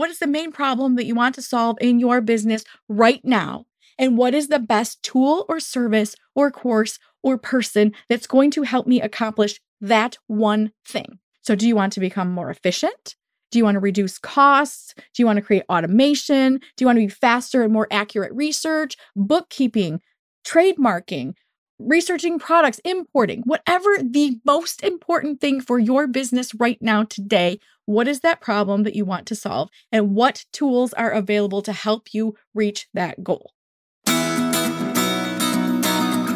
What is the main problem that you want to solve in your business right now? And what is the best tool or service or course or person that's going to help me accomplish that one thing? So, do you want to become more efficient? Do you want to reduce costs? Do you want to create automation? Do you want to be faster and more accurate research, bookkeeping, trademarking, researching products, importing, whatever the most important thing for your business right now today? What is that problem that you want to solve? And what tools are available to help you reach that goal?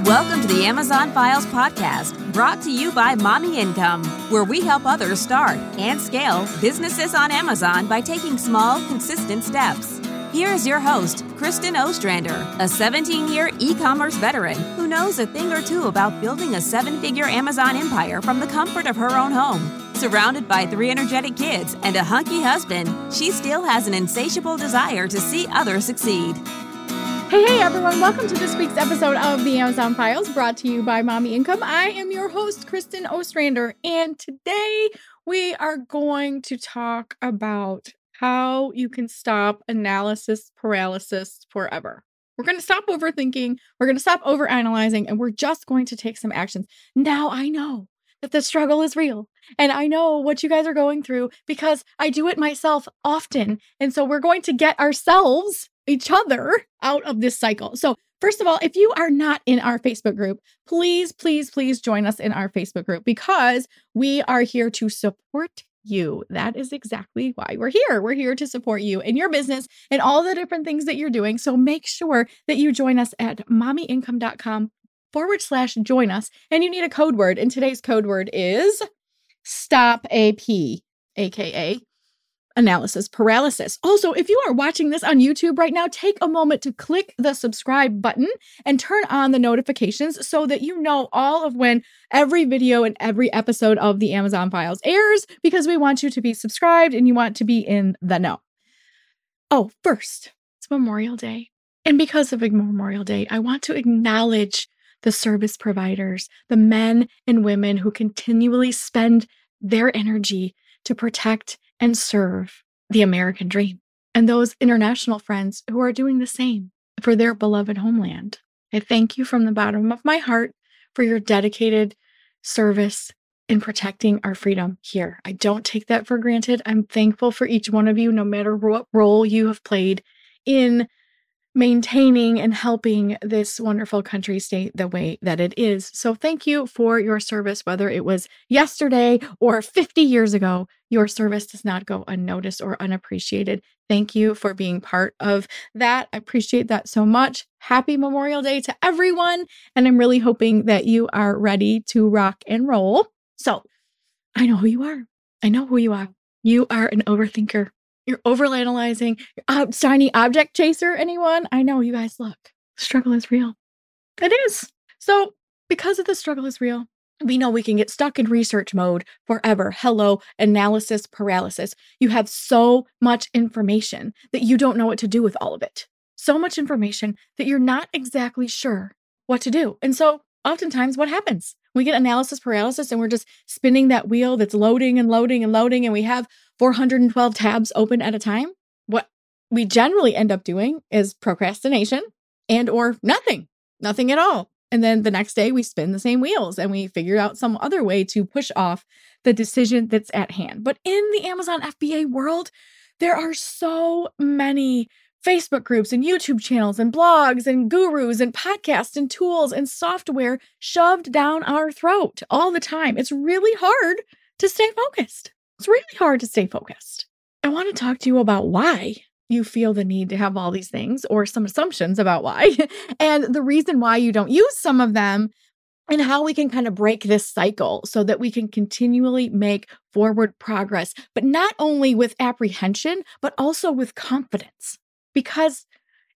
Welcome to the Amazon Files podcast, brought to you by Mommy Income, where we help others start and scale businesses on Amazon by taking small, consistent steps. Here is your host, Kristen Ostrander, a 17 year e commerce veteran who knows a thing or two about building a seven figure Amazon empire from the comfort of her own home. Surrounded by three energetic kids and a hunky husband, she still has an insatiable desire to see others succeed. Hey, hey, everyone. Welcome to this week's episode of the Amazon Files brought to you by Mommy Income. I am your host, Kristen Ostrander, and today we are going to talk about how you can stop analysis paralysis forever. We're going to stop overthinking, we're going to stop overanalyzing, and we're just going to take some actions. Now I know that the struggle is real. And I know what you guys are going through because I do it myself often. And so we're going to get ourselves each other out of this cycle. So, first of all, if you are not in our Facebook group, please, please, please join us in our Facebook group because we are here to support you. That is exactly why we're here. We're here to support you in your business and all the different things that you're doing. So make sure that you join us at mommyincome.com forward slash join us. And you need a code word. And today's code word is stop AP, AKA analysis paralysis. Also, if you are watching this on YouTube right now, take a moment to click the subscribe button and turn on the notifications so that you know all of when every video and every episode of the Amazon Files airs because we want you to be subscribed and you want to be in the know. Oh, first, it's Memorial Day. And because of Memorial Day, I want to acknowledge the service providers, the men and women who continually spend their energy to protect and serve the American dream, and those international friends who are doing the same for their beloved homeland. I thank you from the bottom of my heart for your dedicated service in protecting our freedom here. I don't take that for granted. I'm thankful for each one of you, no matter what role you have played in maintaining and helping this wonderful country state the way that it is. So, thank you for your service, whether it was yesterday or 50 years ago. Your service does not go unnoticed or unappreciated. Thank you for being part of that. I appreciate that so much. Happy Memorial Day to everyone. And I'm really hoping that you are ready to rock and roll. So, I know who you are. I know who you are. You are an overthinker. You're overanalyzing. Shiny object chaser, anyone? I know you guys look. struggle is real. It is. So, because of the struggle is real, we know we can get stuck in research mode forever. Hello, analysis paralysis. You have so much information that you don't know what to do with all of it. So much information that you're not exactly sure what to do. And so, oftentimes, what happens? We get analysis paralysis and we're just spinning that wheel that's loading and loading and loading, and we have 412 tabs open at a time. What we generally end up doing is procrastination and or nothing, nothing at all. And then the next day we spin the same wheels and we figure out some other way to push off the decision that's at hand. But in the Amazon FBA world, there are so many Facebook groups and YouTube channels and blogs and gurus and podcasts and tools and software shoved down our throat all the time. It's really hard to stay focused. It's really hard to stay focused. I want to talk to you about why you feel the need to have all these things or some assumptions about why and the reason why you don't use some of them and how we can kind of break this cycle so that we can continually make forward progress, but not only with apprehension, but also with confidence. Because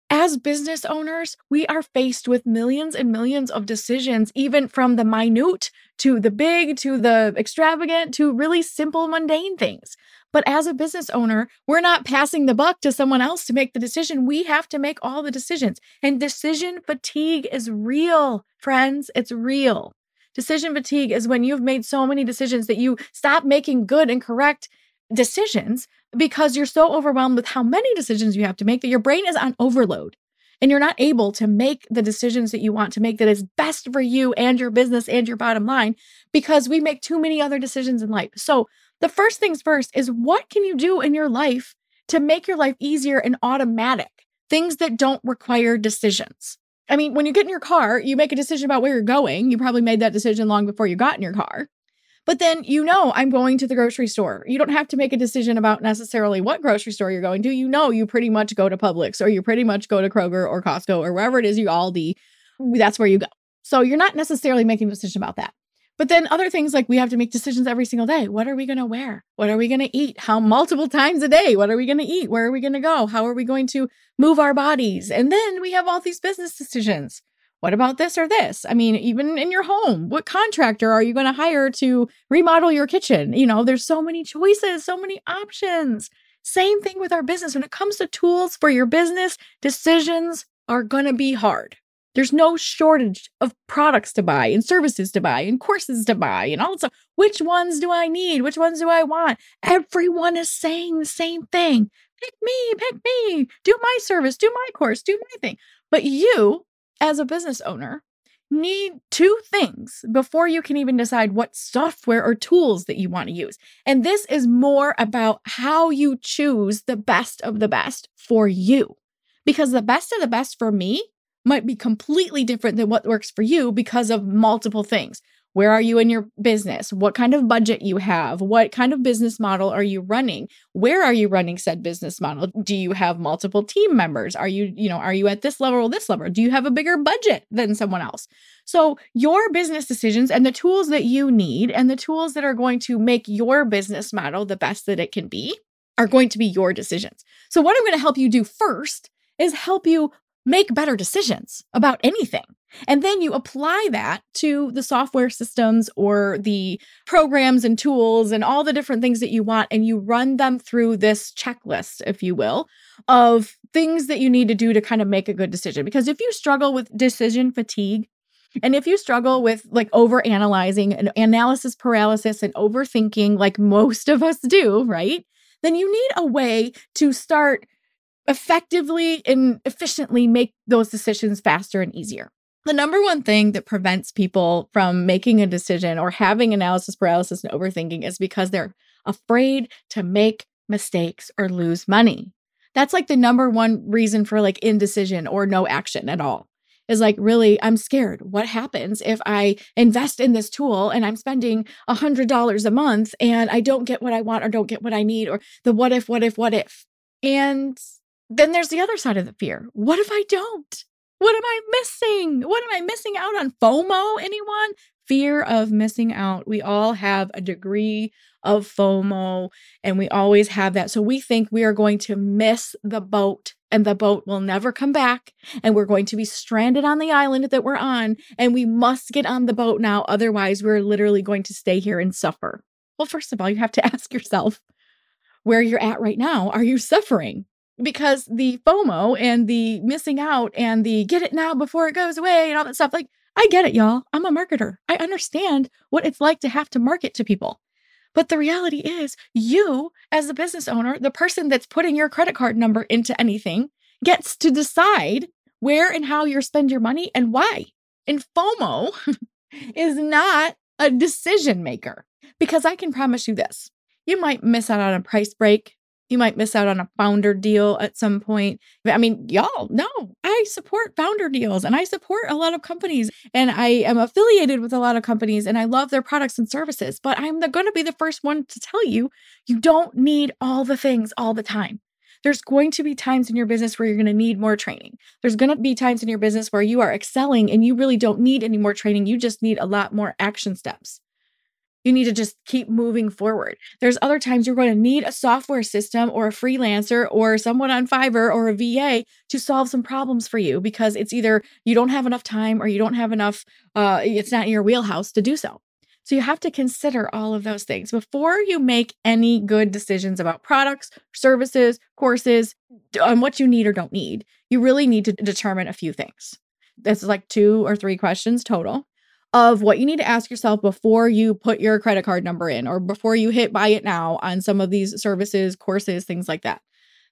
as business owners, we are faced with millions and millions of decisions, even from the minute to the big to the extravagant to really simple, mundane things. But as a business owner, we're not passing the buck to someone else to make the decision. We have to make all the decisions. And decision fatigue is real, friends. It's real. Decision fatigue is when you've made so many decisions that you stop making good and correct decisions because you're so overwhelmed with how many decisions you have to make that your brain is on overload and you're not able to make the decisions that you want to make that is best for you and your business and your bottom line because we make too many other decisions in life. So, the first things first is what can you do in your life to make your life easier and automatic? Things that don't require decisions. I mean, when you get in your car, you make a decision about where you're going. You probably made that decision long before you got in your car. But then you know I'm going to the grocery store. You don't have to make a decision about necessarily what grocery store you're going to. You know you pretty much go to Publix or you pretty much go to Kroger or Costco or wherever it is you Aldi. That's where you go. So you're not necessarily making a decision about that. But then other things like we have to make decisions every single day. What are we going to wear? What are we going to eat? How multiple times a day? What are we going to eat? Where are we going to go? How are we going to move our bodies? And then we have all these business decisions. What about this or this? I mean, even in your home, what contractor are you going to hire to remodel your kitchen? You know, there's so many choices, so many options. Same thing with our business. When it comes to tools for your business, decisions are going to be hard. There's no shortage of products to buy and services to buy and courses to buy and all stuff. Which ones do I need? Which ones do I want? Everyone is saying the same thing. Pick me, pick me, do my service, do my course, do my thing. But you, as a business owner, need two things before you can even decide what software or tools that you want to use. And this is more about how you choose the best of the best for you. Because the best of the best for me might be completely different than what works for you because of multiple things. Where are you in your business? What kind of budget you have? What kind of business model are you running? Where are you running said business model? Do you have multiple team members? Are you, you know, are you at this level or this level? Do you have a bigger budget than someone else? So, your business decisions and the tools that you need and the tools that are going to make your business model the best that it can be are going to be your decisions. So, what I'm going to help you do first is help you make better decisions about anything. And then you apply that to the software systems or the programs and tools and all the different things that you want. And you run them through this checklist, if you will, of things that you need to do to kind of make a good decision. Because if you struggle with decision fatigue, and if you struggle with like over analyzing and analysis paralysis and overthinking, like most of us do, right? Then you need a way to start effectively and efficiently make those decisions faster and easier. The number one thing that prevents people from making a decision or having analysis paralysis and overthinking is because they're afraid to make mistakes or lose money. That's like the number one reason for like indecision or no action at all. Is like, really, I'm scared. What happens if I invest in this tool and I'm spending a $100 a month and I don't get what I want or don't get what I need or the what if, what if, what if? And then there's the other side of the fear. What if I don't? What am I missing? What am I missing out on? FOMO, anyone? Fear of missing out. We all have a degree of FOMO and we always have that. So we think we are going to miss the boat and the boat will never come back and we're going to be stranded on the island that we're on and we must get on the boat now. Otherwise, we're literally going to stay here and suffer. Well, first of all, you have to ask yourself where you're at right now. Are you suffering? Because the FOMO and the missing out and the get it now before it goes away and all that stuff, like, I get it, y'all. I'm a marketer. I understand what it's like to have to market to people. But the reality is, you, as a business owner, the person that's putting your credit card number into anything, gets to decide where and how you spend your money and why. And FOMO is not a decision maker because I can promise you this you might miss out on a price break you might miss out on a founder deal at some point. I mean, y'all know I support founder deals and I support a lot of companies and I am affiliated with a lot of companies and I love their products and services. But I'm going to be the first one to tell you you don't need all the things all the time. There's going to be times in your business where you're going to need more training. There's going to be times in your business where you are excelling and you really don't need any more training. You just need a lot more action steps. You need to just keep moving forward. There's other times you're going to need a software system or a freelancer or someone on Fiverr or a VA to solve some problems for you because it's either you don't have enough time or you don't have enough, uh, it's not in your wheelhouse to do so. So you have to consider all of those things before you make any good decisions about products, services, courses, on what you need or don't need. You really need to determine a few things. That's like two or three questions total of what you need to ask yourself before you put your credit card number in or before you hit buy it now on some of these services, courses, things like that.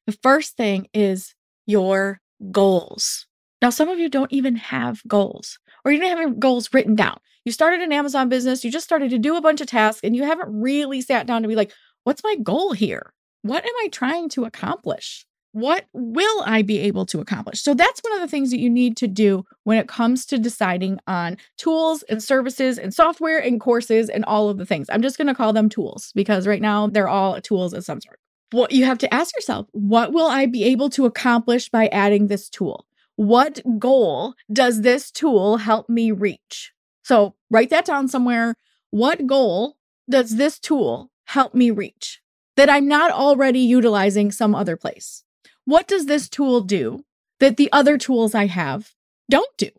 The first thing is your goals. Now, some of you don't even have goals or you didn't have your goals written down. You started an Amazon business, you just started to do a bunch of tasks, and you haven't really sat down to be like, what's my goal here? What am I trying to accomplish? What will I be able to accomplish? So that's one of the things that you need to do when it comes to deciding on tools and services and software and courses and all of the things. I'm just going to call them tools because right now they're all tools of some sort. What you have to ask yourself, what will I be able to accomplish by adding this tool? What goal does this tool help me reach? So write that down somewhere. What goal does this tool help me reach that I'm not already utilizing some other place? What does this tool do that the other tools I have don't do?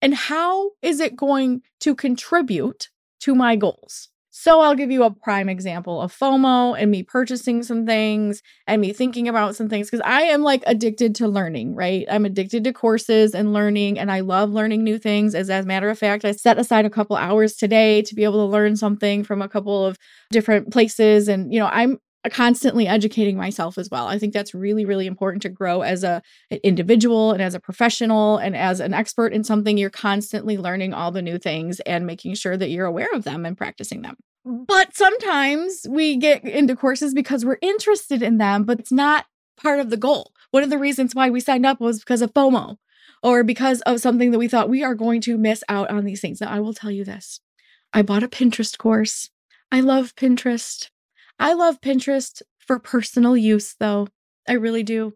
And how is it going to contribute to my goals? So I'll give you a prime example of FOMO and me purchasing some things and me thinking about some things because I am like addicted to learning, right? I'm addicted to courses and learning and I love learning new things. As, as a matter of fact, I set aside a couple hours today to be able to learn something from a couple of different places. And, you know, I'm constantly educating myself as well. I think that's really really important to grow as a an individual and as a professional and as an expert in something you're constantly learning all the new things and making sure that you're aware of them and practicing them. Mm-hmm. But sometimes we get into courses because we're interested in them, but it's not part of the goal. One of the reasons why we signed up was because of FOMO or because of something that we thought we are going to miss out on these things. Now, I will tell you this I bought a Pinterest course. I love Pinterest. I love Pinterest for personal use though. I really do.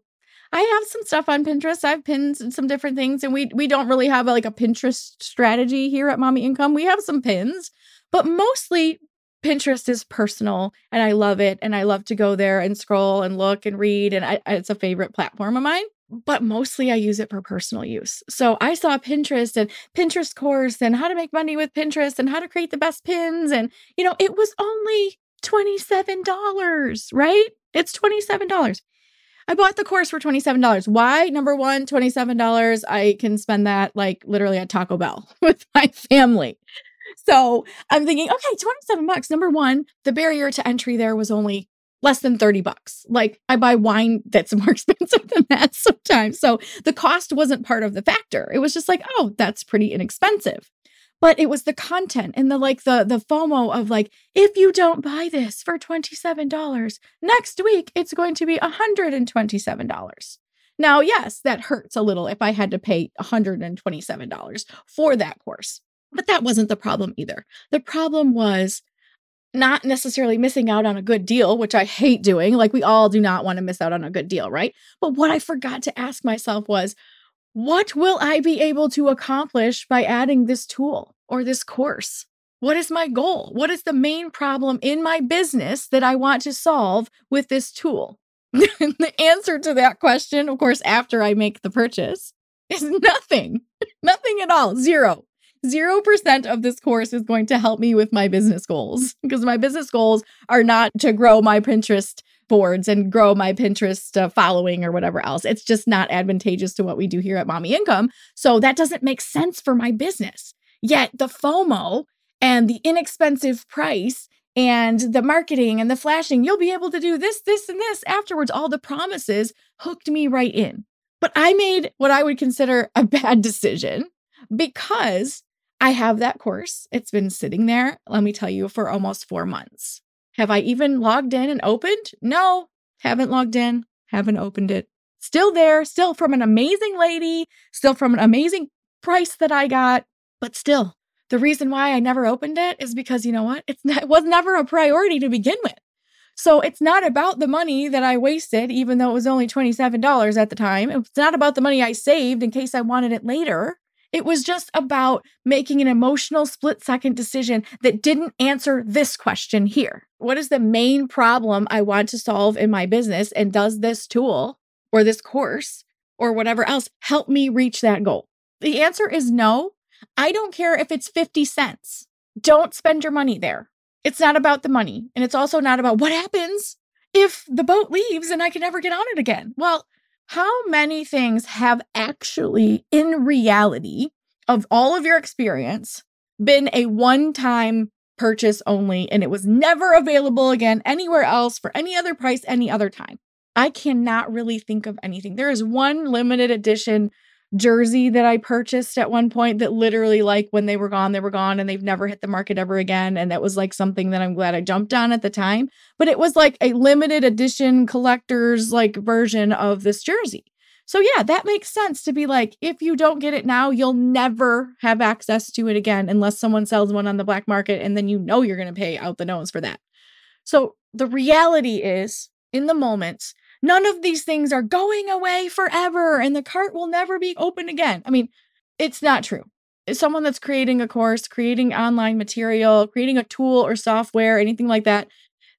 I have some stuff on Pinterest. I've pinned some different things and we we don't really have a, like a Pinterest strategy here at Mommy Income. We have some pins, but mostly Pinterest is personal and I love it and I love to go there and scroll and look and read and I, it's a favorite platform of mine but mostly I use it for personal use. So I saw Pinterest and Pinterest course and how to make money with Pinterest and how to create the best pins and you know it was only $27, right? It's $27. I bought the course for $27. Why? Number one, $27. I can spend that like literally at Taco Bell with my family. So I'm thinking, okay, 27 bucks. Number one, the barrier to entry there was only less than 30 bucks. Like I buy wine that's more expensive than that sometimes. So the cost wasn't part of the factor. It was just like, oh, that's pretty inexpensive but it was the content and the like the the FOMO of like if you don't buy this for $27 next week it's going to be $127. Now, yes, that hurts a little if I had to pay $127 for that course. But that wasn't the problem either. The problem was not necessarily missing out on a good deal, which I hate doing. Like we all do not want to miss out on a good deal, right? But what I forgot to ask myself was, what will I be able to accomplish by adding this tool or this course? What is my goal? What is the main problem in my business that I want to solve with this tool? the answer to that question, of course, after I make the purchase, is nothing. nothing at all. Zero. 0% of this course is going to help me with my business goals because my business goals are not to grow my Pinterest boards and grow my Pinterest uh, following or whatever else. It's just not advantageous to what we do here at Mommy Income. So that doesn't make sense for my business. Yet the FOMO and the inexpensive price and the marketing and the flashing, you'll be able to do this, this, and this afterwards. All the promises hooked me right in. But I made what I would consider a bad decision because I have that course. It's been sitting there, let me tell you, for almost four months. Have I even logged in and opened? No, haven't logged in, haven't opened it. Still there, still from an amazing lady, still from an amazing price that I got, but still. The reason why I never opened it is because you know what? It's not, it was never a priority to begin with. So it's not about the money that I wasted, even though it was only $27 at the time. It's not about the money I saved in case I wanted it later. It was just about making an emotional split second decision that didn't answer this question here. What is the main problem I want to solve in my business? And does this tool or this course or whatever else help me reach that goal? The answer is no. I don't care if it's 50 cents. Don't spend your money there. It's not about the money. And it's also not about what happens if the boat leaves and I can never get on it again. Well, how many things have actually, in reality, of all of your experience, been a one time purchase only and it was never available again anywhere else for any other price any other time. I cannot really think of anything. There is one limited edition jersey that I purchased at one point that literally, like, when they were gone, they were gone and they've never hit the market ever again. And that was like something that I'm glad I jumped on at the time. But it was like a limited edition collector's like version of this jersey. So, yeah, that makes sense to be like, if you don't get it now, you'll never have access to it again unless someone sells one on the black market and then you know you're going to pay out the nose for that. So, the reality is, in the moments, none of these things are going away forever and the cart will never be open again. I mean, it's not true. Someone that's creating a course, creating online material, creating a tool or software, anything like that,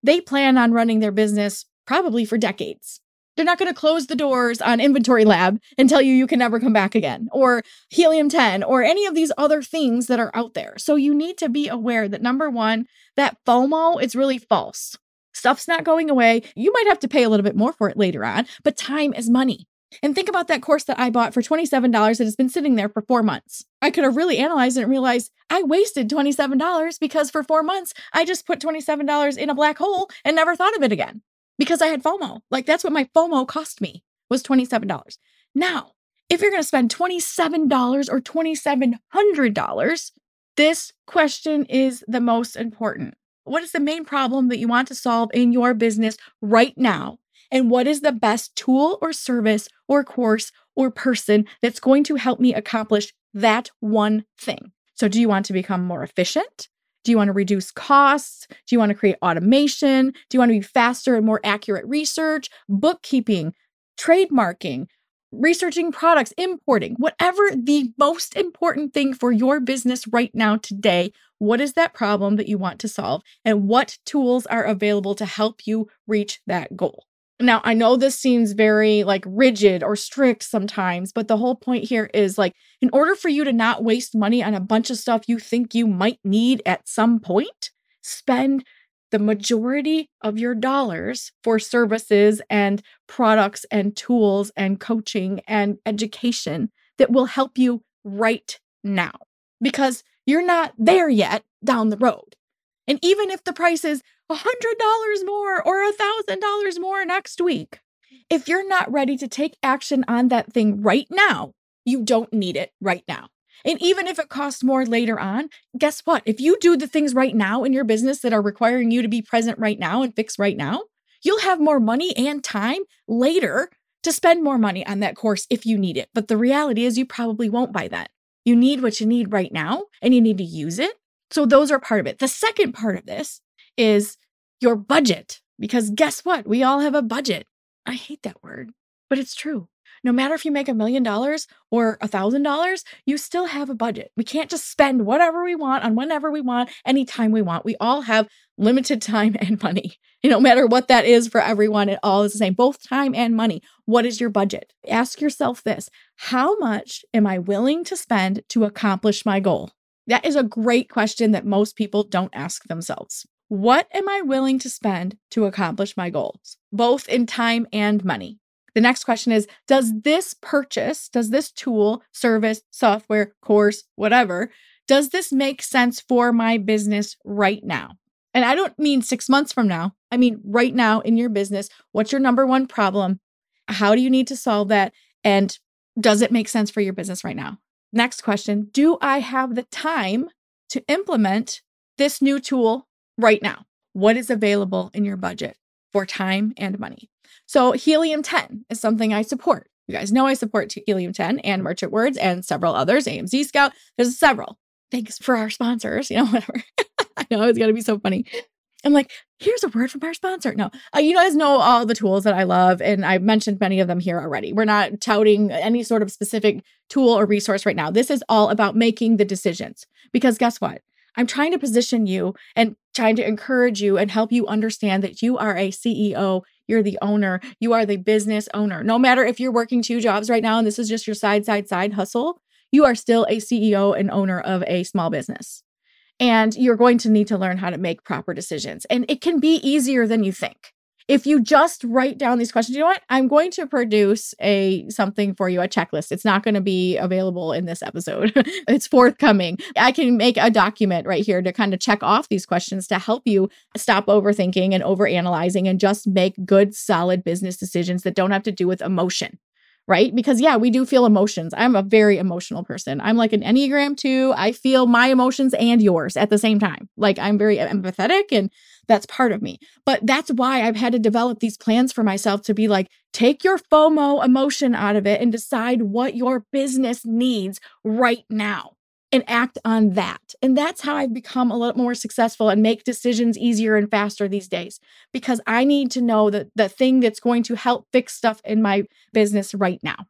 they plan on running their business probably for decades. They're not going to close the doors on Inventory Lab and tell you you can never come back again, or Helium 10, or any of these other things that are out there. So you need to be aware that number one, that FOMO is really false. Stuff's not going away. You might have to pay a little bit more for it later on, but time is money. And think about that course that I bought for $27 that has been sitting there for four months. I could have really analyzed it and realized I wasted $27 because for four months, I just put $27 in a black hole and never thought of it again because I had FOMO. Like that's what my FOMO cost me was $27. Now, if you're going to spend $27 or $2,700, this question is the most important. What is the main problem that you want to solve in your business right now? And what is the best tool or service or course or person that's going to help me accomplish that one thing? So, do you want to become more efficient? Do you want to reduce costs? Do you want to create automation? Do you want to be faster and more accurate research, bookkeeping, trademarking, researching products, importing, whatever the most important thing for your business right now today? What is that problem that you want to solve? And what tools are available to help you reach that goal? Now, I know this seems very like rigid or strict sometimes, but the whole point here is like, in order for you to not waste money on a bunch of stuff you think you might need at some point, spend the majority of your dollars for services and products and tools and coaching and education that will help you right now because you're not there yet down the road. And even if the price is $100 more or $1,000 more next week. If you're not ready to take action on that thing right now, you don't need it right now. And even if it costs more later on, guess what? If you do the things right now in your business that are requiring you to be present right now and fix right now, you'll have more money and time later to spend more money on that course if you need it. But the reality is, you probably won't buy that. You need what you need right now and you need to use it. So, those are part of it. The second part of this is your budget. Because guess what? We all have a budget. I hate that word, but it's true. No matter if you make a million dollars or a thousand dollars, you still have a budget. We can't just spend whatever we want on whenever we want, anytime we want. We all have limited time and money. Know, no matter what that is for everyone, it all is the same, both time and money. What is your budget? Ask yourself this How much am I willing to spend to accomplish my goal? That is a great question that most people don't ask themselves. What am I willing to spend to accomplish my goals, both in time and money? The next question is Does this purchase, does this tool, service, software, course, whatever, does this make sense for my business right now? And I don't mean six months from now. I mean right now in your business. What's your number one problem? How do you need to solve that? And does it make sense for your business right now? Next question Do I have the time to implement this new tool right now? What is available in your budget for time and money? So, Helium 10 is something I support. You guys know I support Helium 10 and Merchant Words and several others, AMZ Scout. There's several. Thanks for our sponsors, you know, whatever. I know it's going to be so funny. I'm like, here's a word from our sponsor. No, uh, you guys know all the tools that I love, and I've mentioned many of them here already. We're not touting any sort of specific tool or resource right now. This is all about making the decisions. Because guess what? I'm trying to position you and trying to encourage you and help you understand that you are a CEO, you're the owner, you are the business owner. No matter if you're working two jobs right now and this is just your side, side, side hustle, you are still a CEO and owner of a small business. And you're going to need to learn how to make proper decisions. And it can be easier than you think. If you just write down these questions, you know what? I'm going to produce a something for you, a checklist. It's not going to be available in this episode. it's forthcoming. I can make a document right here to kind of check off these questions to help you stop overthinking and overanalyzing and just make good, solid business decisions that don't have to do with emotion right? Because yeah, we do feel emotions. I'm a very emotional person. I'm like an Enneagram 2. I feel my emotions and yours at the same time. Like I'm very empathetic and that's part of me. But that's why I've had to develop these plans for myself to be like, take your FOMO emotion out of it and decide what your business needs right now and act on that. And that's how I've become a lot more successful and make decisions easier and faster these days because I need to know that the thing that's going to help fix stuff in my business right now.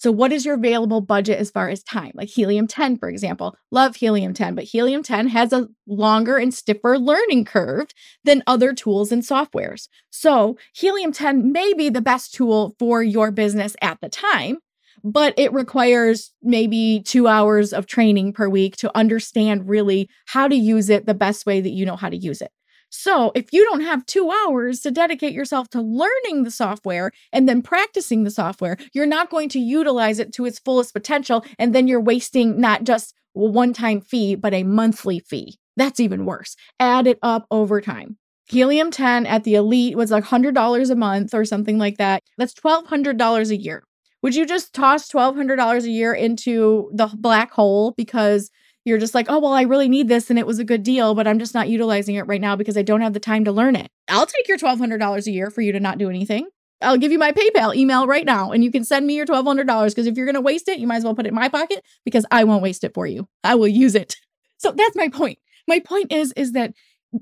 So, what is your available budget as far as time? Like Helium 10, for example. Love Helium 10, but Helium 10 has a longer and stiffer learning curve than other tools and softwares. So, Helium 10 may be the best tool for your business at the time, but it requires maybe two hours of training per week to understand really how to use it the best way that you know how to use it. So, if you don't have two hours to dedicate yourself to learning the software and then practicing the software, you're not going to utilize it to its fullest potential. And then you're wasting not just a one time fee, but a monthly fee. That's even worse. Add it up over time. Helium 10 at the Elite was like $100 a month or something like that. That's $1,200 a year. Would you just toss $1,200 a year into the black hole because you're just like, oh, well, I really need this and it was a good deal, but I'm just not utilizing it right now because I don't have the time to learn it? I'll take your $1,200 a year for you to not do anything. I'll give you my PayPal email right now and you can send me your $1,200 because if you're going to waste it, you might as well put it in my pocket because I won't waste it for you. I will use it. So that's my point. My point is, is that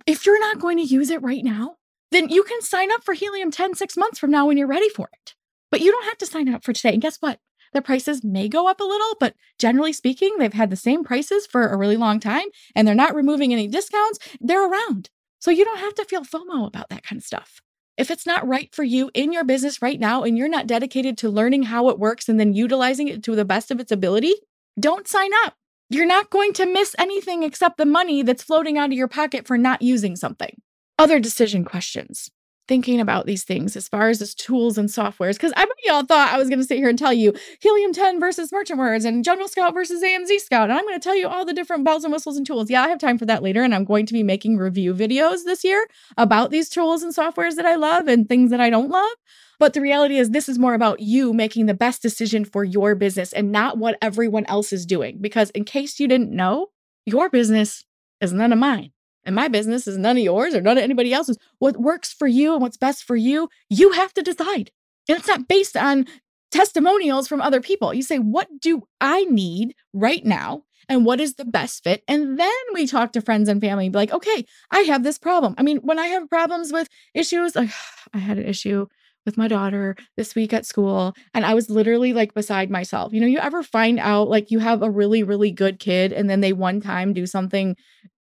if you're not going to use it right now, then you can sign up for Helium 10 six months from now when you're ready for it. But you don't have to sign up for today. And guess what? The prices may go up a little, but generally speaking, they've had the same prices for a really long time and they're not removing any discounts. They're around. So you don't have to feel FOMO about that kind of stuff. If it's not right for you in your business right now and you're not dedicated to learning how it works and then utilizing it to the best of its ability, don't sign up. You're not going to miss anything except the money that's floating out of your pocket for not using something. Other decision questions thinking about these things as far as this tools and softwares. Because I bet y'all thought I was going to sit here and tell you Helium 10 versus Merchant Words and Jungle Scout versus AMZ Scout. And I'm going to tell you all the different bells and whistles and tools. Yeah, I have time for that later. And I'm going to be making review videos this year about these tools and softwares that I love and things that I don't love. But the reality is, this is more about you making the best decision for your business and not what everyone else is doing. Because in case you didn't know, your business is none of mine and my business is none of yours or none of anybody else's. What works for you and what's best for you, you have to decide. And it's not based on testimonials from other people. You say, what do I need right now? And what is the best fit? And then we talk to friends and family, be like, okay, I have this problem. I mean, when I have problems with issues, like I had an issue with my daughter this week at school and I was literally like beside myself. You know, you ever find out like you have a really really good kid and then they one time do something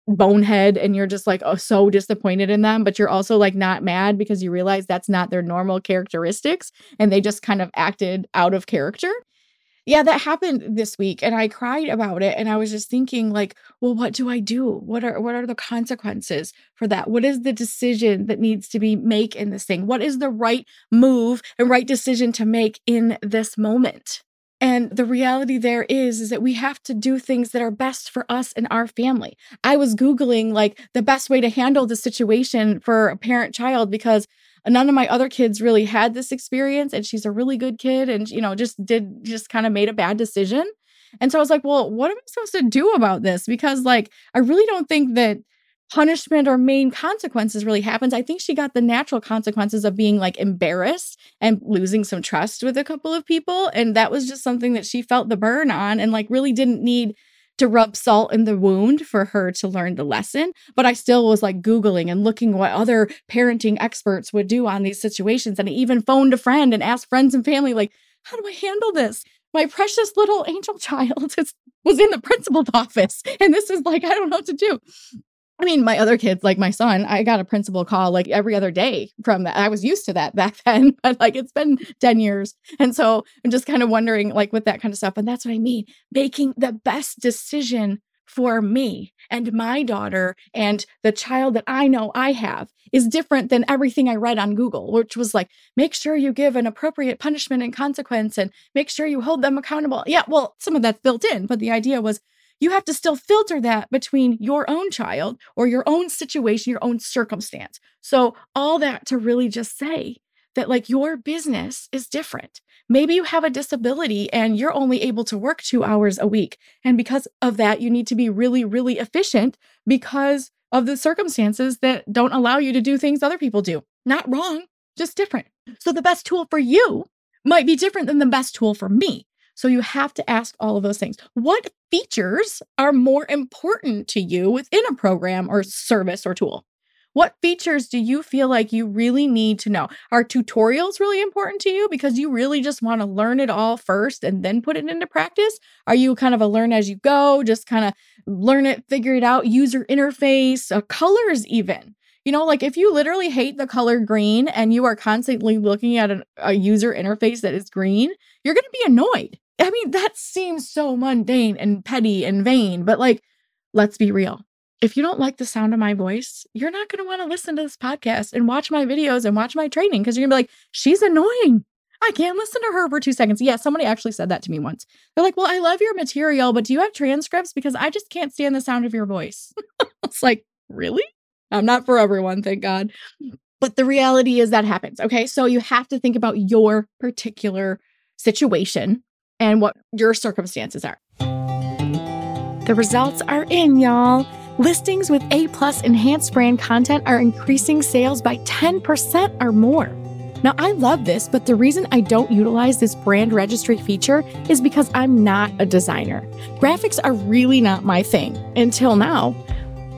bonehead and you're just like oh so disappointed in them but you're also like not mad because you realize that's not their normal characteristics and they just kind of acted out of character. Yeah that happened this week and i cried about it and i was just thinking like well what do i do? What are what are the consequences for that? What is the decision that needs to be make in this thing? What is the right move and right decision to make in this moment and the reality there is is that we have to do things that are best for us and our family. I was googling like the best way to handle the situation for a parent child because none of my other kids really had this experience and she's a really good kid and you know just did just kind of made a bad decision. And so I was like, well, what am I supposed to do about this? Because like I really don't think that punishment or main consequences really happens. I think she got the natural consequences of being like embarrassed and losing some trust with a couple of people. And that was just something that she felt the burn on and like really didn't need to rub salt in the wound for her to learn the lesson. But I still was like Googling and looking what other parenting experts would do on these situations. And I even phoned a friend and asked friends and family, like, how do I handle this? My precious little angel child is, was in the principal's office. And this is like, I don't know what to do. I mean, my other kids, like my son, I got a principal call like every other day from that. I was used to that back then, but like it's been 10 years. And so I'm just kind of wondering, like, with that kind of stuff. And that's what I mean making the best decision for me and my daughter and the child that I know I have is different than everything I read on Google, which was like, make sure you give an appropriate punishment and consequence and make sure you hold them accountable. Yeah, well, some of that's built in, but the idea was you have to still filter that between your own child or your own situation, your own circumstance. So, all that to really just say that, like, your business is different. Maybe you have a disability and you're only able to work two hours a week. And because of that, you need to be really, really efficient because of the circumstances that don't allow you to do things other people do. Not wrong, just different. So, the best tool for you might be different than the best tool for me. So you have to ask all of those things. What features are more important to you within a program or service or tool? What features do you feel like you really need to know? Are tutorials really important to you because you really just want to learn it all first and then put it into practice? Are you kind of a learn as you go, just kind of learn it, figure it out, user interface, uh, colors, even? You know, like if you literally hate the color green and you are constantly looking at a, a user interface that is green, you're going to be annoyed. I mean, that seems so mundane and petty and vain, but like, let's be real. If you don't like the sound of my voice, you're not going to want to listen to this podcast and watch my videos and watch my training because you're going to be like, she's annoying. I can't listen to her for two seconds. Yeah, somebody actually said that to me once. They're like, well, I love your material, but do you have transcripts? Because I just can't stand the sound of your voice. it's like, really? I'm not for everyone, thank God. But the reality is that happens. Okay. So you have to think about your particular situation and what your circumstances are. The results are in, y'all. Listings with A plus enhanced brand content are increasing sales by 10% or more. Now, I love this, but the reason I don't utilize this brand registry feature is because I'm not a designer. Graphics are really not my thing until now.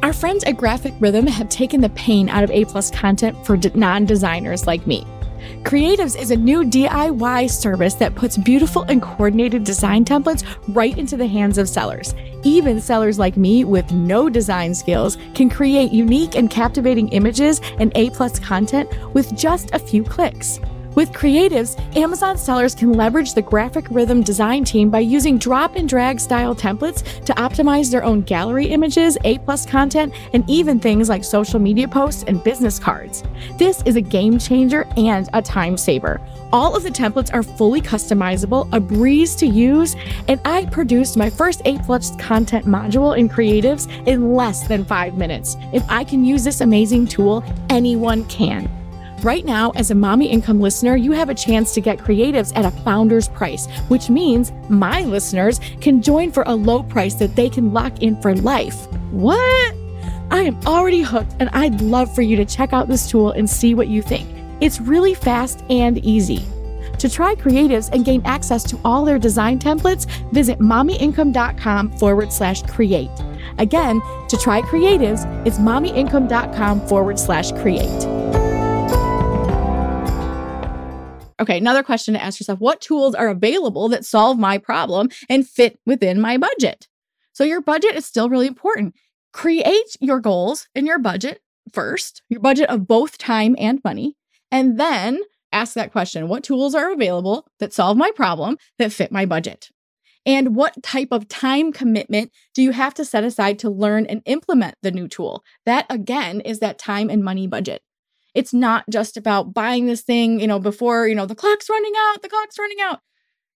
Our friends at Graphic Rhythm have taken the pain out of A plus content for non designers like me. Creatives is a new DIY service that puts beautiful and coordinated design templates right into the hands of sellers. Even sellers like me with no design skills can create unique and captivating images and A plus content with just a few clicks. With creatives, Amazon sellers can leverage the graphic rhythm design team by using drop and drag style templates to optimize their own gallery images, A plus content, and even things like social media posts and business cards. This is a game changer and a time saver. All of the templates are fully customizable, a breeze to use, and I produced my first A plus content module in creatives in less than five minutes. If I can use this amazing tool, anyone can. Right now, as a Mommy Income listener, you have a chance to get creatives at a founder's price, which means my listeners can join for a low price that they can lock in for life. What? I am already hooked, and I'd love for you to check out this tool and see what you think. It's really fast and easy. To try creatives and gain access to all their design templates, visit mommyincome.com forward slash create. Again, to try creatives, it's mommyincome.com forward slash create. Okay, another question to ask yourself What tools are available that solve my problem and fit within my budget? So, your budget is still really important. Create your goals in your budget first, your budget of both time and money, and then ask that question What tools are available that solve my problem that fit my budget? And what type of time commitment do you have to set aside to learn and implement the new tool? That again is that time and money budget. It's not just about buying this thing, you know, before, you know, the clock's running out, the clock's running out.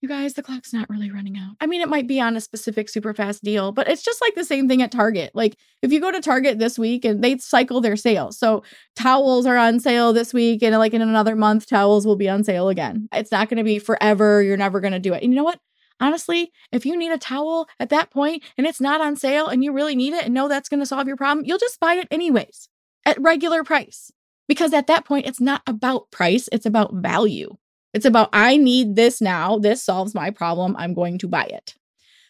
You guys, the clock's not really running out. I mean, it might be on a specific super fast deal, but it's just like the same thing at Target. Like if you go to Target this week and they cycle their sales. So towels are on sale this week and like in another month towels will be on sale again. It's not going to be forever. You're never going to do it. And you know what? Honestly, if you need a towel at that point and it's not on sale and you really need it and know that's going to solve your problem, you'll just buy it anyways at regular price. Because at that point, it's not about price, it's about value. It's about, I need this now. This solves my problem. I'm going to buy it.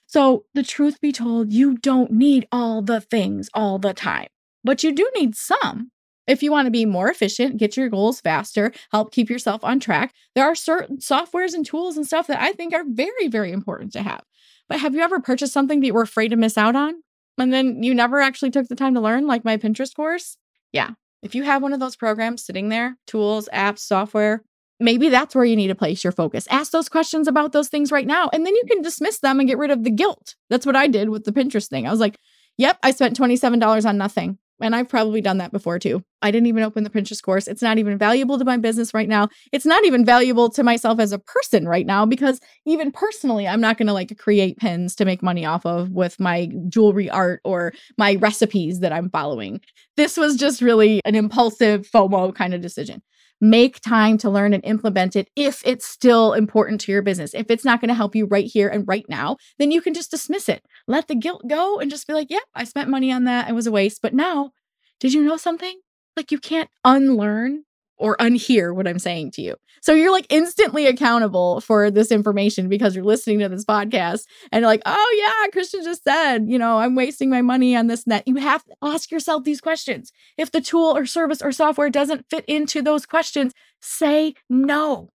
So, the truth be told, you don't need all the things all the time, but you do need some. If you want to be more efficient, get your goals faster, help keep yourself on track, there are certain softwares and tools and stuff that I think are very, very important to have. But have you ever purchased something that you were afraid to miss out on? And then you never actually took the time to learn, like my Pinterest course? Yeah, if you have one of those programs sitting there, tools, apps, software, maybe that's where you need to place your focus. Ask those questions about those things right now, and then you can dismiss them and get rid of the guilt. That's what I did with the Pinterest thing. I was like, Yep, I spent $27 on nothing. And I've probably done that before too. I didn't even open the Pinterest course. It's not even valuable to my business right now. It's not even valuable to myself as a person right now because even personally, I'm not going to like create pins to make money off of with my jewelry art or my recipes that I'm following. This was just really an impulsive FOMO kind of decision. Make time to learn and implement it if it's still important to your business. If it's not going to help you right here and right now, then you can just dismiss it. Let the guilt go and just be like, yeah, I spent money on that. It was a waste. But now, did you know something? Like you can't unlearn or unhear what I'm saying to you. So you're like instantly accountable for this information because you're listening to this podcast and like, oh yeah, Kristen just said, you know, I'm wasting my money on this that. You have to ask yourself these questions. If the tool or service or software doesn't fit into those questions, say no.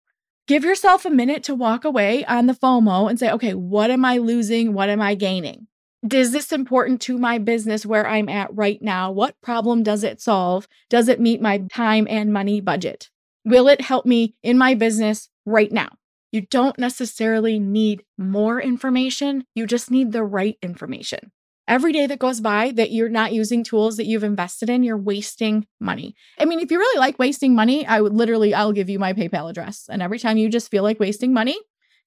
Give yourself a minute to walk away on the FOMO and say, okay, what am I losing? What am I gaining? Is this important to my business where I'm at right now? What problem does it solve? Does it meet my time and money budget? Will it help me in my business right now? You don't necessarily need more information, you just need the right information. Every day that goes by that you're not using tools that you've invested in, you're wasting money. I mean, if you really like wasting money, I would literally I'll give you my PayPal address. And every time you just feel like wasting money,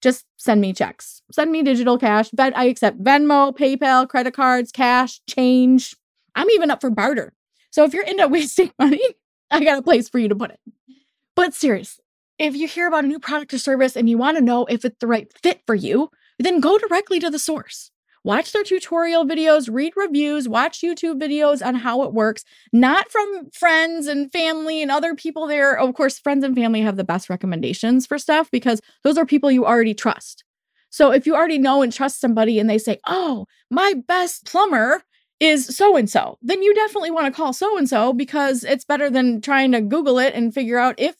just send me checks. Send me digital cash. But I accept Venmo, PayPal, credit cards, cash, change. I'm even up for barter. So if you're into wasting money, I got a place for you to put it. But seriously, if you hear about a new product or service and you want to know if it's the right fit for you, then go directly to the source watch their tutorial videos, read reviews, watch YouTube videos on how it works, not from friends and family and other people there. Of course, friends and family have the best recommendations for stuff because those are people you already trust. So if you already know and trust somebody and they say, oh, my best plumber is so and so, then you definitely want to call so and so because it's better than trying to Google it and figure out if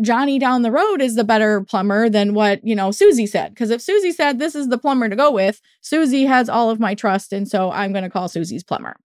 Johnny down the road is the better plumber than what, you know, Susie said. Because if Susie said this is the plumber to go with, Susie has all of my trust. And so I'm going to call Susie's plumber.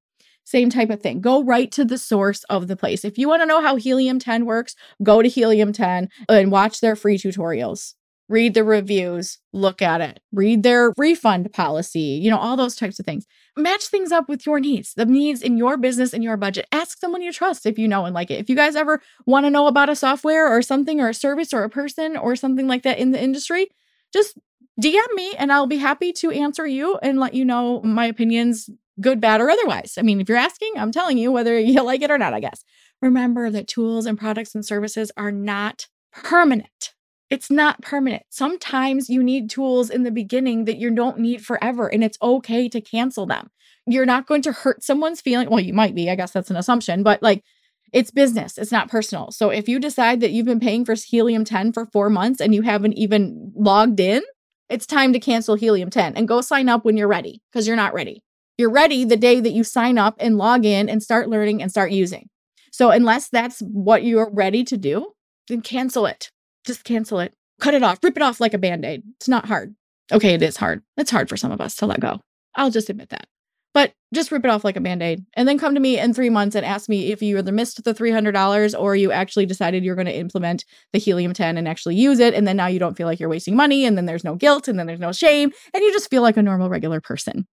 Same type of thing. Go right to the source of the place. If you want to know how Helium 10 works, go to Helium 10 and watch their free tutorials. Read the reviews, look at it, read their refund policy, you know, all those types of things match things up with your needs, the needs in your business and your budget. Ask someone you trust if you know and like it. If you guys ever want to know about a software or something or a service or a person or something like that in the industry, just DM me and I'll be happy to answer you and let you know my opinions, good, bad, or otherwise. I mean, if you're asking, I'm telling you whether you like it or not, I guess. Remember that tools and products and services are not permanent. It's not permanent. Sometimes you need tools in the beginning that you don't need forever, and it's okay to cancel them. You're not going to hurt someone's feeling. Well, you might be. I guess that's an assumption, but like it's business, it's not personal. So if you decide that you've been paying for Helium 10 for four months and you haven't even logged in, it's time to cancel Helium 10 and go sign up when you're ready because you're not ready. You're ready the day that you sign up and log in and start learning and start using. So, unless that's what you're ready to do, then cancel it just cancel it, cut it off, rip it off like a band aid. It's not hard. Okay, it is hard. It's hard for some of us to let go. I'll just admit that. But just rip it off like a band aid and then come to me in three months and ask me if you either missed the $300 or you actually decided you're going to implement the Helium 10 and actually use it. And then now you don't feel like you're wasting money and then there's no guilt and then there's no shame and you just feel like a normal, regular person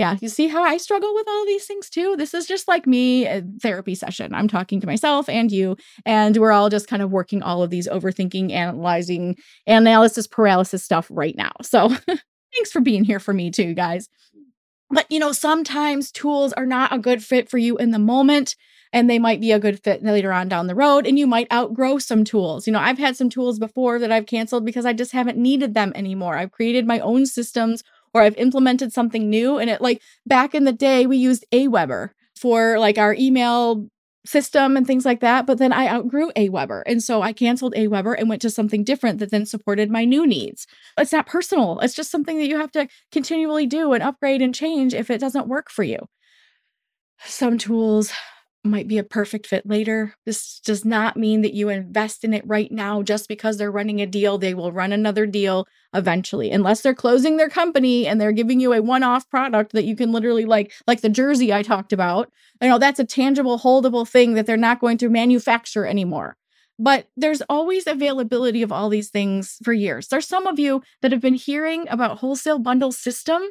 yeah, you see how I struggle with all these things too? This is just like me, a therapy session. I'm talking to myself and you, and we're all just kind of working all of these overthinking, analyzing, analysis paralysis stuff right now. So thanks for being here for me too, guys. But you know, sometimes tools are not a good fit for you in the moment and they might be a good fit later on down the road and you might outgrow some tools. You know, I've had some tools before that I've canceled because I just haven't needed them anymore. I've created my own systems or I've implemented something new. And it like back in the day, we used Aweber for like our email system and things like that. But then I outgrew Aweber. And so I canceled Aweber and went to something different that then supported my new needs. It's not personal. It's just something that you have to continually do and upgrade and change if it doesn't work for you. Some tools might be a perfect fit later. This does not mean that you invest in it right now just because they're running a deal. They will run another deal eventually, unless they're closing their company and they're giving you a one off product that you can literally, like, like the jersey I talked about. You know, that's a tangible, holdable thing that they're not going to manufacture anymore. But there's always availability of all these things for years. There's some of you that have been hearing about wholesale bundle system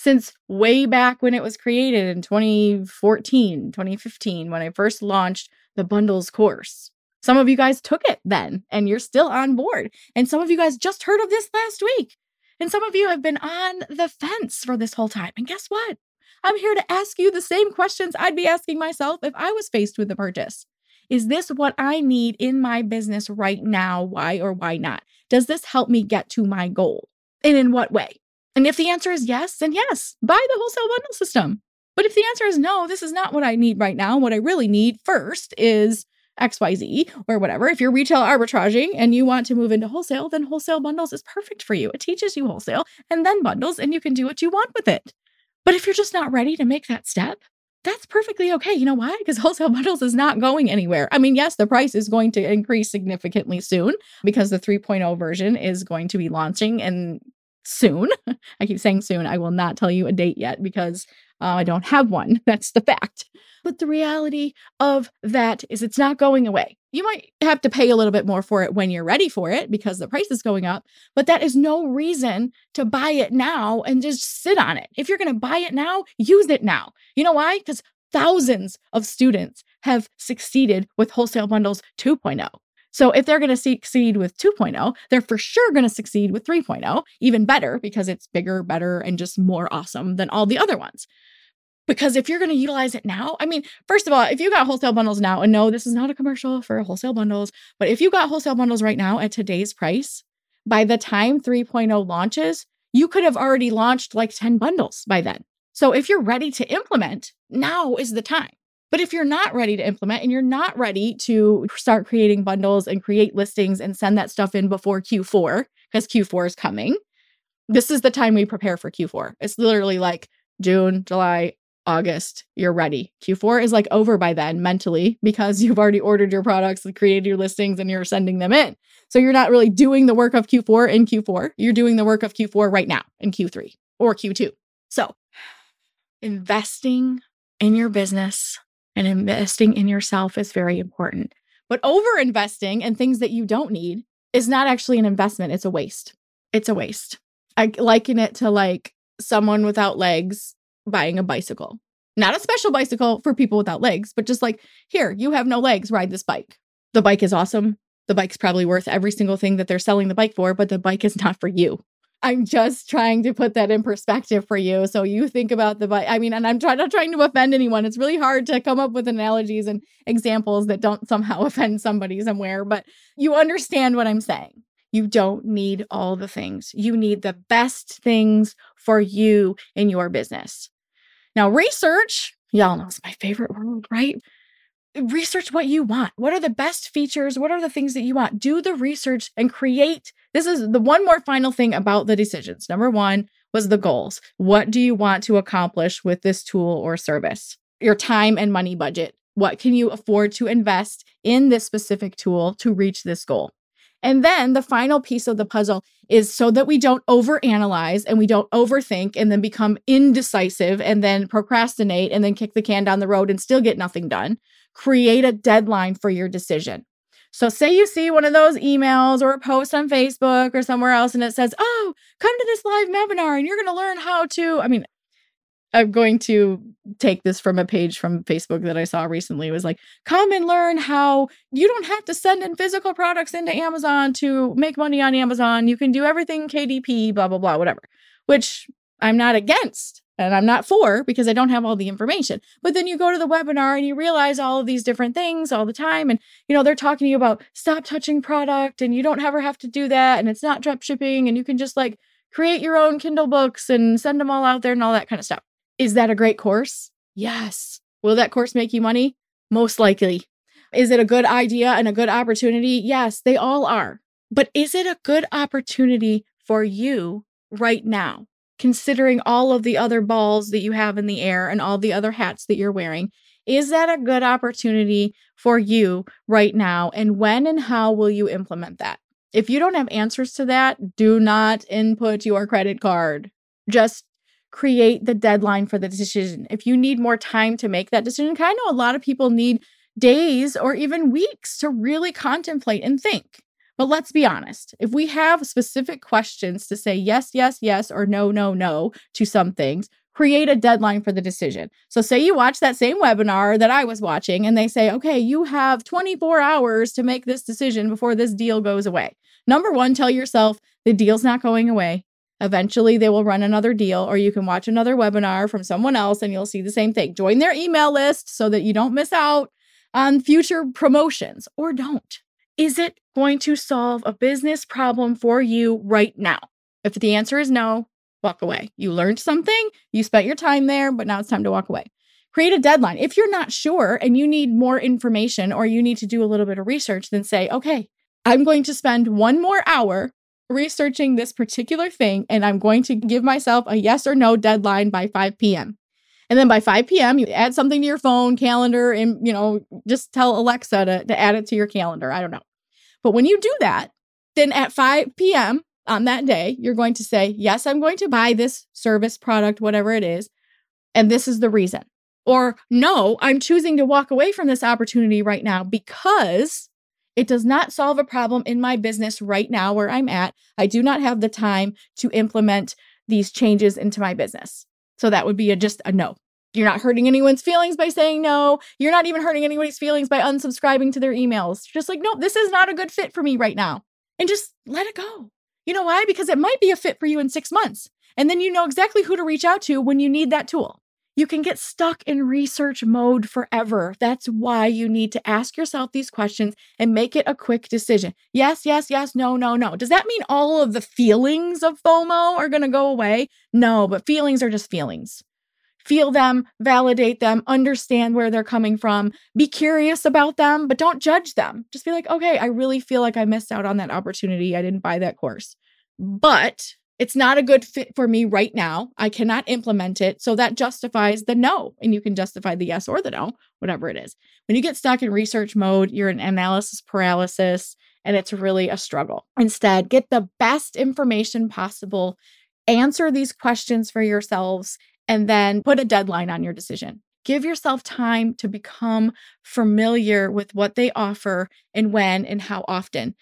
since way back when it was created in 2014, 2015, when I first launched the bundles course. Some of you guys took it then and you're still on board. And some of you guys just heard of this last week. And some of you have been on the fence for this whole time. And guess what? I'm here to ask you the same questions I'd be asking myself if I was faced with the purchase. Is this what I need in my business right now? Why or why not? Does this help me get to my goal? And in what way? And if the answer is yes, then yes, buy the wholesale bundle system. But if the answer is no, this is not what I need right now. What I really need first is XYZ or whatever. If you're retail arbitraging and you want to move into wholesale, then wholesale bundles is perfect for you. It teaches you wholesale and then bundles, and you can do what you want with it. But if you're just not ready to make that step, that's perfectly okay. You know why? Because wholesale bundles is not going anywhere. I mean, yes, the price is going to increase significantly soon because the 3.0 version is going to be launching and soon. I keep saying soon. I will not tell you a date yet because uh, I don't have one. That's the fact. But the reality of that is it's not going away. You might have to pay a little bit more for it when you're ready for it because the price is going up, but that is no reason to buy it now and just sit on it. If you're going to buy it now, use it now. You know why? Because thousands of students have succeeded with wholesale bundles 2.0. So if they're going to succeed with 2.0, they're for sure going to succeed with 3.0, even better because it's bigger, better, and just more awesome than all the other ones. Because if you're going to utilize it now, I mean, first of all, if you got wholesale bundles now, and no, this is not a commercial for wholesale bundles, but if you got wholesale bundles right now at today's price, by the time 3.0 launches, you could have already launched like 10 bundles by then. So if you're ready to implement, now is the time. But if you're not ready to implement and you're not ready to start creating bundles and create listings and send that stuff in before Q4, because Q4 is coming, this is the time we prepare for Q4. It's literally like June, July, August, you're ready. Q4 is like over by then mentally because you've already ordered your products and created your listings and you're sending them in. So you're not really doing the work of Q4 in Q4. You're doing the work of Q4 right now in Q3 or Q2. So investing in your business and investing in yourself is very important. But over investing in things that you don't need is not actually an investment, it's a waste. It's a waste. I liken it to like someone without legs buying a bicycle. Not a special bicycle for people without legs, but just like, here, you have no legs, ride this bike. The bike is awesome. The bike's probably worth every single thing that they're selling the bike for, but the bike is not for you. I'm just trying to put that in perspective for you. So you think about the bike. I mean, and I'm try- not trying to offend anyone. It's really hard to come up with analogies and examples that don't somehow offend somebody somewhere, but you understand what I'm saying. You don't need all the things. You need the best things for you in your business. Now, research, y'all know it's my favorite word, right? Research what you want. What are the best features? What are the things that you want? Do the research and create. This is the one more final thing about the decisions. Number one was the goals. What do you want to accomplish with this tool or service? Your time and money budget. What can you afford to invest in this specific tool to reach this goal? And then the final piece of the puzzle is so that we don't overanalyze and we don't overthink and then become indecisive and then procrastinate and then kick the can down the road and still get nothing done. Create a deadline for your decision. So, say you see one of those emails or a post on Facebook or somewhere else and it says, Oh, come to this live webinar and you're going to learn how to. I mean, I'm going to take this from a page from Facebook that I saw recently. It was like, come and learn how you don't have to send in physical products into Amazon to make money on Amazon. You can do everything KDP, blah, blah, blah, whatever, which I'm not against and I'm not for because I don't have all the information. But then you go to the webinar and you realize all of these different things all the time. And, you know, they're talking to you about stop touching product and you don't ever have to do that. And it's not drop shipping and you can just like create your own Kindle books and send them all out there and all that kind of stuff. Is that a great course? Yes. Will that course make you money? Most likely. Is it a good idea and a good opportunity? Yes, they all are. But is it a good opportunity for you right now? Considering all of the other balls that you have in the air and all the other hats that you're wearing, is that a good opportunity for you right now? And when and how will you implement that? If you don't have answers to that, do not input your credit card. Just create the deadline for the decision. If you need more time to make that decision, I know a lot of people need days or even weeks to really contemplate and think. But let's be honest. If we have specific questions to say yes, yes, yes, or no, no, no to some things, create a deadline for the decision. So, say you watch that same webinar that I was watching, and they say, okay, you have 24 hours to make this decision before this deal goes away. Number one, tell yourself the deal's not going away. Eventually, they will run another deal, or you can watch another webinar from someone else and you'll see the same thing. Join their email list so that you don't miss out on future promotions, or don't. Is it going to solve a business problem for you right now? If the answer is no, walk away. You learned something, you spent your time there, but now it's time to walk away. Create a deadline. If you're not sure and you need more information or you need to do a little bit of research, then say, okay, I'm going to spend one more hour researching this particular thing and I'm going to give myself a yes or no deadline by 5 p.m. And then by 5 p.m., you add something to your phone, calendar, and you know, just tell Alexa to, to add it to your calendar. I don't know. But when you do that, then at 5 p.m., on that day, you're going to say, Yes, I'm going to buy this service, product, whatever it is. And this is the reason. Or, No, I'm choosing to walk away from this opportunity right now because it does not solve a problem in my business right now where I'm at. I do not have the time to implement these changes into my business. So that would be a, just a no. You're not hurting anyone's feelings by saying no. You're not even hurting anybody's feelings by unsubscribing to their emails. Just like, no, this is not a good fit for me right now. And just let it go. You know why? Because it might be a fit for you in six months. And then you know exactly who to reach out to when you need that tool. You can get stuck in research mode forever. That's why you need to ask yourself these questions and make it a quick decision. Yes, yes, yes, no, no, no. Does that mean all of the feelings of FOMO are going to go away? No, but feelings are just feelings feel them, validate them, understand where they're coming from, be curious about them, but don't judge them. Just be like, okay, I really feel like I missed out on that opportunity. I didn't buy that course, but it's not a good fit for me right now. I cannot implement it. So that justifies the no. And you can justify the yes or the no, whatever it is. When you get stuck in research mode, you're in analysis paralysis and it's really a struggle. Instead, get the best information possible. Answer these questions for yourselves and then put a deadline on your decision. Give yourself time to become familiar with what they offer and when and how often.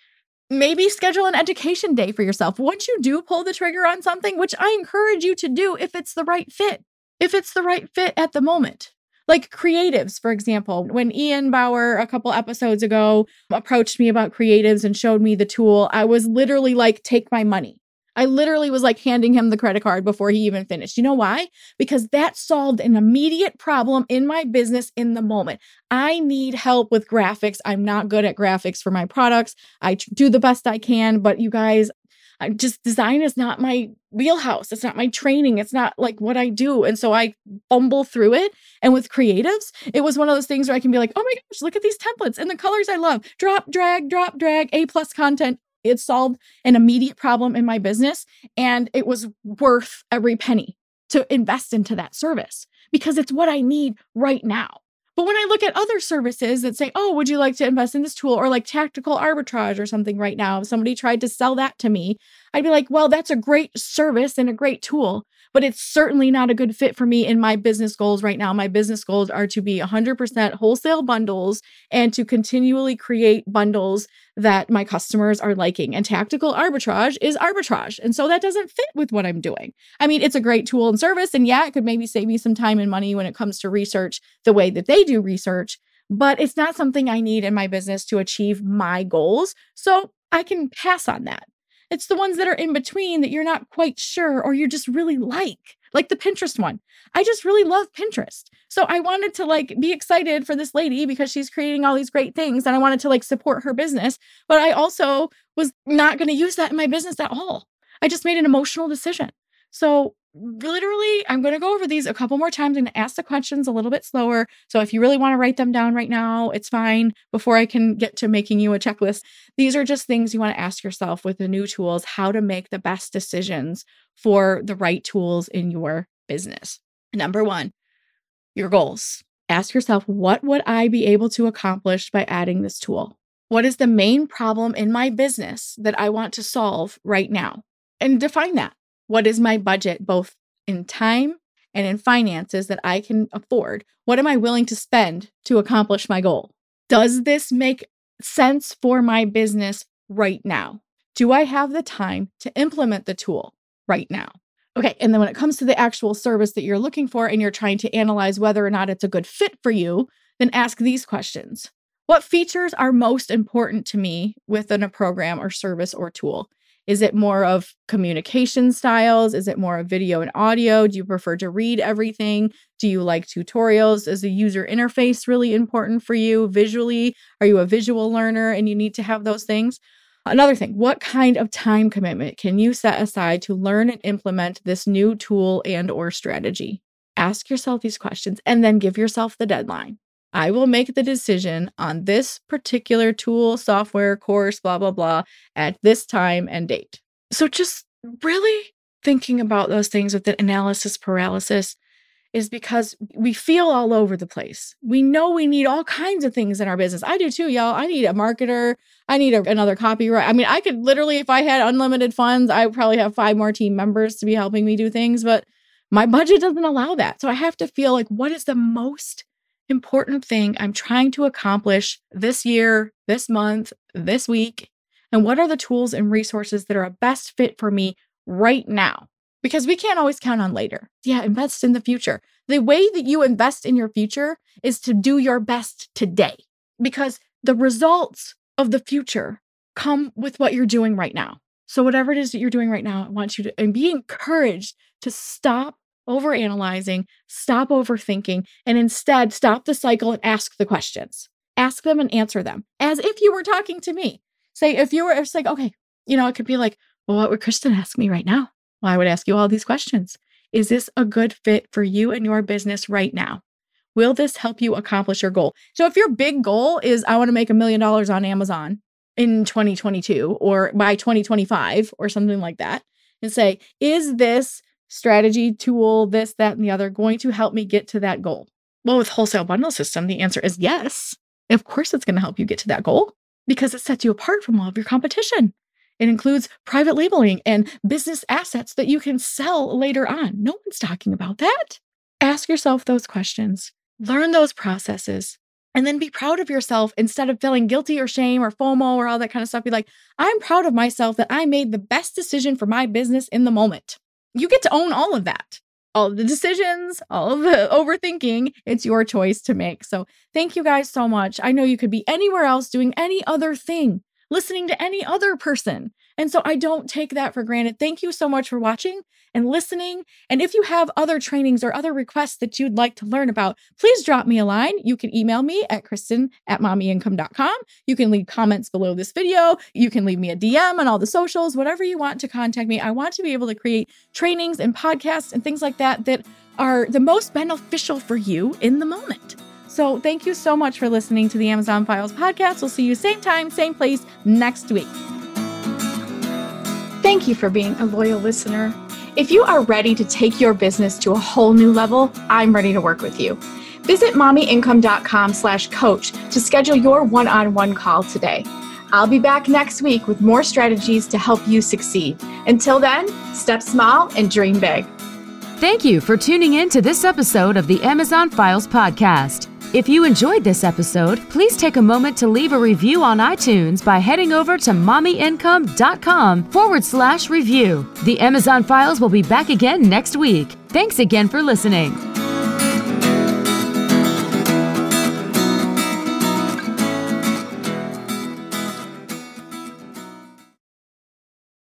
Maybe schedule an education day for yourself. Once you do pull the trigger on something, which I encourage you to do if it's the right fit, if it's the right fit at the moment. Like creatives, for example, when Ian Bauer a couple episodes ago approached me about creatives and showed me the tool, I was literally like, take my money. I literally was like handing him the credit card before he even finished. You know why? Because that solved an immediate problem in my business in the moment. I need help with graphics. I'm not good at graphics for my products. I do the best I can, but you guys, I just design is not my wheelhouse. It's not my training. It's not like what I do. And so I fumble through it. And with creatives, it was one of those things where I can be like, oh my gosh, look at these templates and the colors I love. Drop, drag, drop, drag, A plus content. It solved an immediate problem in my business and it was worth every penny to invest into that service because it's what I need right now. But when I look at other services that say, oh, would you like to invest in this tool or like tactical arbitrage or something right now, if somebody tried to sell that to me, I'd be like, well, that's a great service and a great tool but it's certainly not a good fit for me in my business goals right now. My business goals are to be 100% wholesale bundles and to continually create bundles that my customers are liking. And tactical arbitrage is arbitrage. And so that doesn't fit with what I'm doing. I mean, it's a great tool and service. And yeah, it could maybe save me some time and money when it comes to research the way that they do research, but it's not something I need in my business to achieve my goals. So I can pass on that. It's the ones that are in between that you're not quite sure or you just really like, like the Pinterest one. I just really love Pinterest. So I wanted to like be excited for this lady because she's creating all these great things and I wanted to like support her business, but I also was not going to use that in my business at all. I just made an emotional decision. So literally, I'm going to go over these a couple more times and ask the questions a little bit slower. So if you really want to write them down right now, it's fine before I can get to making you a checklist. These are just things you want to ask yourself with the new tools how to make the best decisions for the right tools in your business. Number one, your goals. Ask yourself, what would I be able to accomplish by adding this tool? What is the main problem in my business that I want to solve right now? And define that. What is my budget, both in time and in finances that I can afford? What am I willing to spend to accomplish my goal? Does this make sense for my business right now? Do I have the time to implement the tool right now? Okay. And then when it comes to the actual service that you're looking for and you're trying to analyze whether or not it's a good fit for you, then ask these questions What features are most important to me within a program or service or tool? Is it more of communication styles? Is it more of video and audio? Do you prefer to read everything? Do you like tutorials? Is the user interface really important for you visually? Are you a visual learner and you need to have those things? Another thing, what kind of time commitment can you set aside to learn and implement this new tool and or strategy? Ask yourself these questions and then give yourself the deadline. I will make the decision on this particular tool, software, course, blah, blah, blah, at this time and date. So just really thinking about those things with the analysis paralysis is because we feel all over the place. We know we need all kinds of things in our business. I do too, y'all. I need a marketer. I need a, another copyright. I mean, I could literally, if I had unlimited funds, I would probably have five more team members to be helping me do things, but my budget doesn't allow that. So I have to feel like, what is the most important thing I'm trying to accomplish this year, this month, this week? And what are the tools and resources that are a best fit for me right now? Because we can't always count on later. Yeah, invest in the future. The way that you invest in your future is to do your best today because the results of the future come with what you're doing right now. So, whatever it is that you're doing right now, I want you to and be encouraged to stop overanalyzing, stop overthinking, and instead stop the cycle and ask the questions. Ask them and answer them as if you were talking to me. Say, if you were, it's like, okay, you know, it could be like, well, what would Kristen ask me right now? Well, I would ask you all these questions. Is this a good fit for you and your business right now? Will this help you accomplish your goal? So, if your big goal is, I want to make a million dollars on Amazon in 2022 or by 2025 or something like that, and say, is this strategy, tool, this, that, and the other going to help me get to that goal? Well, with wholesale bundle system, the answer is yes. Of course, it's going to help you get to that goal because it sets you apart from all of your competition. It includes private labeling and business assets that you can sell later on. No one's talking about that. Ask yourself those questions, learn those processes, and then be proud of yourself instead of feeling guilty or shame or FOMO or all that kind of stuff. Be like, I'm proud of myself that I made the best decision for my business in the moment you get to own all of that. All the decisions, all the overthinking, it's your choice to make. So, thank you guys so much. I know you could be anywhere else doing any other thing, listening to any other person. And so I don't take that for granted. Thank you so much for watching and listening. And if you have other trainings or other requests that you'd like to learn about, please drop me a line. You can email me at kristen at mommyincome.com. You can leave comments below this video. You can leave me a DM on all the socials, whatever you want to contact me. I want to be able to create trainings and podcasts and things like that that are the most beneficial for you in the moment. So, thank you so much for listening to the Amazon Files podcast. We'll see you same time, same place next week. Thank you for being a loyal listener. If you are ready to take your business to a whole new level, I'm ready to work with you. Visit mommyincome.com slash coach to schedule your one-on-one call today. I'll be back next week with more strategies to help you succeed. Until then, step small and dream big. Thank you for tuning in to this episode of the Amazon Files podcast. If you enjoyed this episode, please take a moment to leave a review on iTunes by heading over to mommyincome.com forward slash review. The Amazon Files will be back again next week. Thanks again for listening.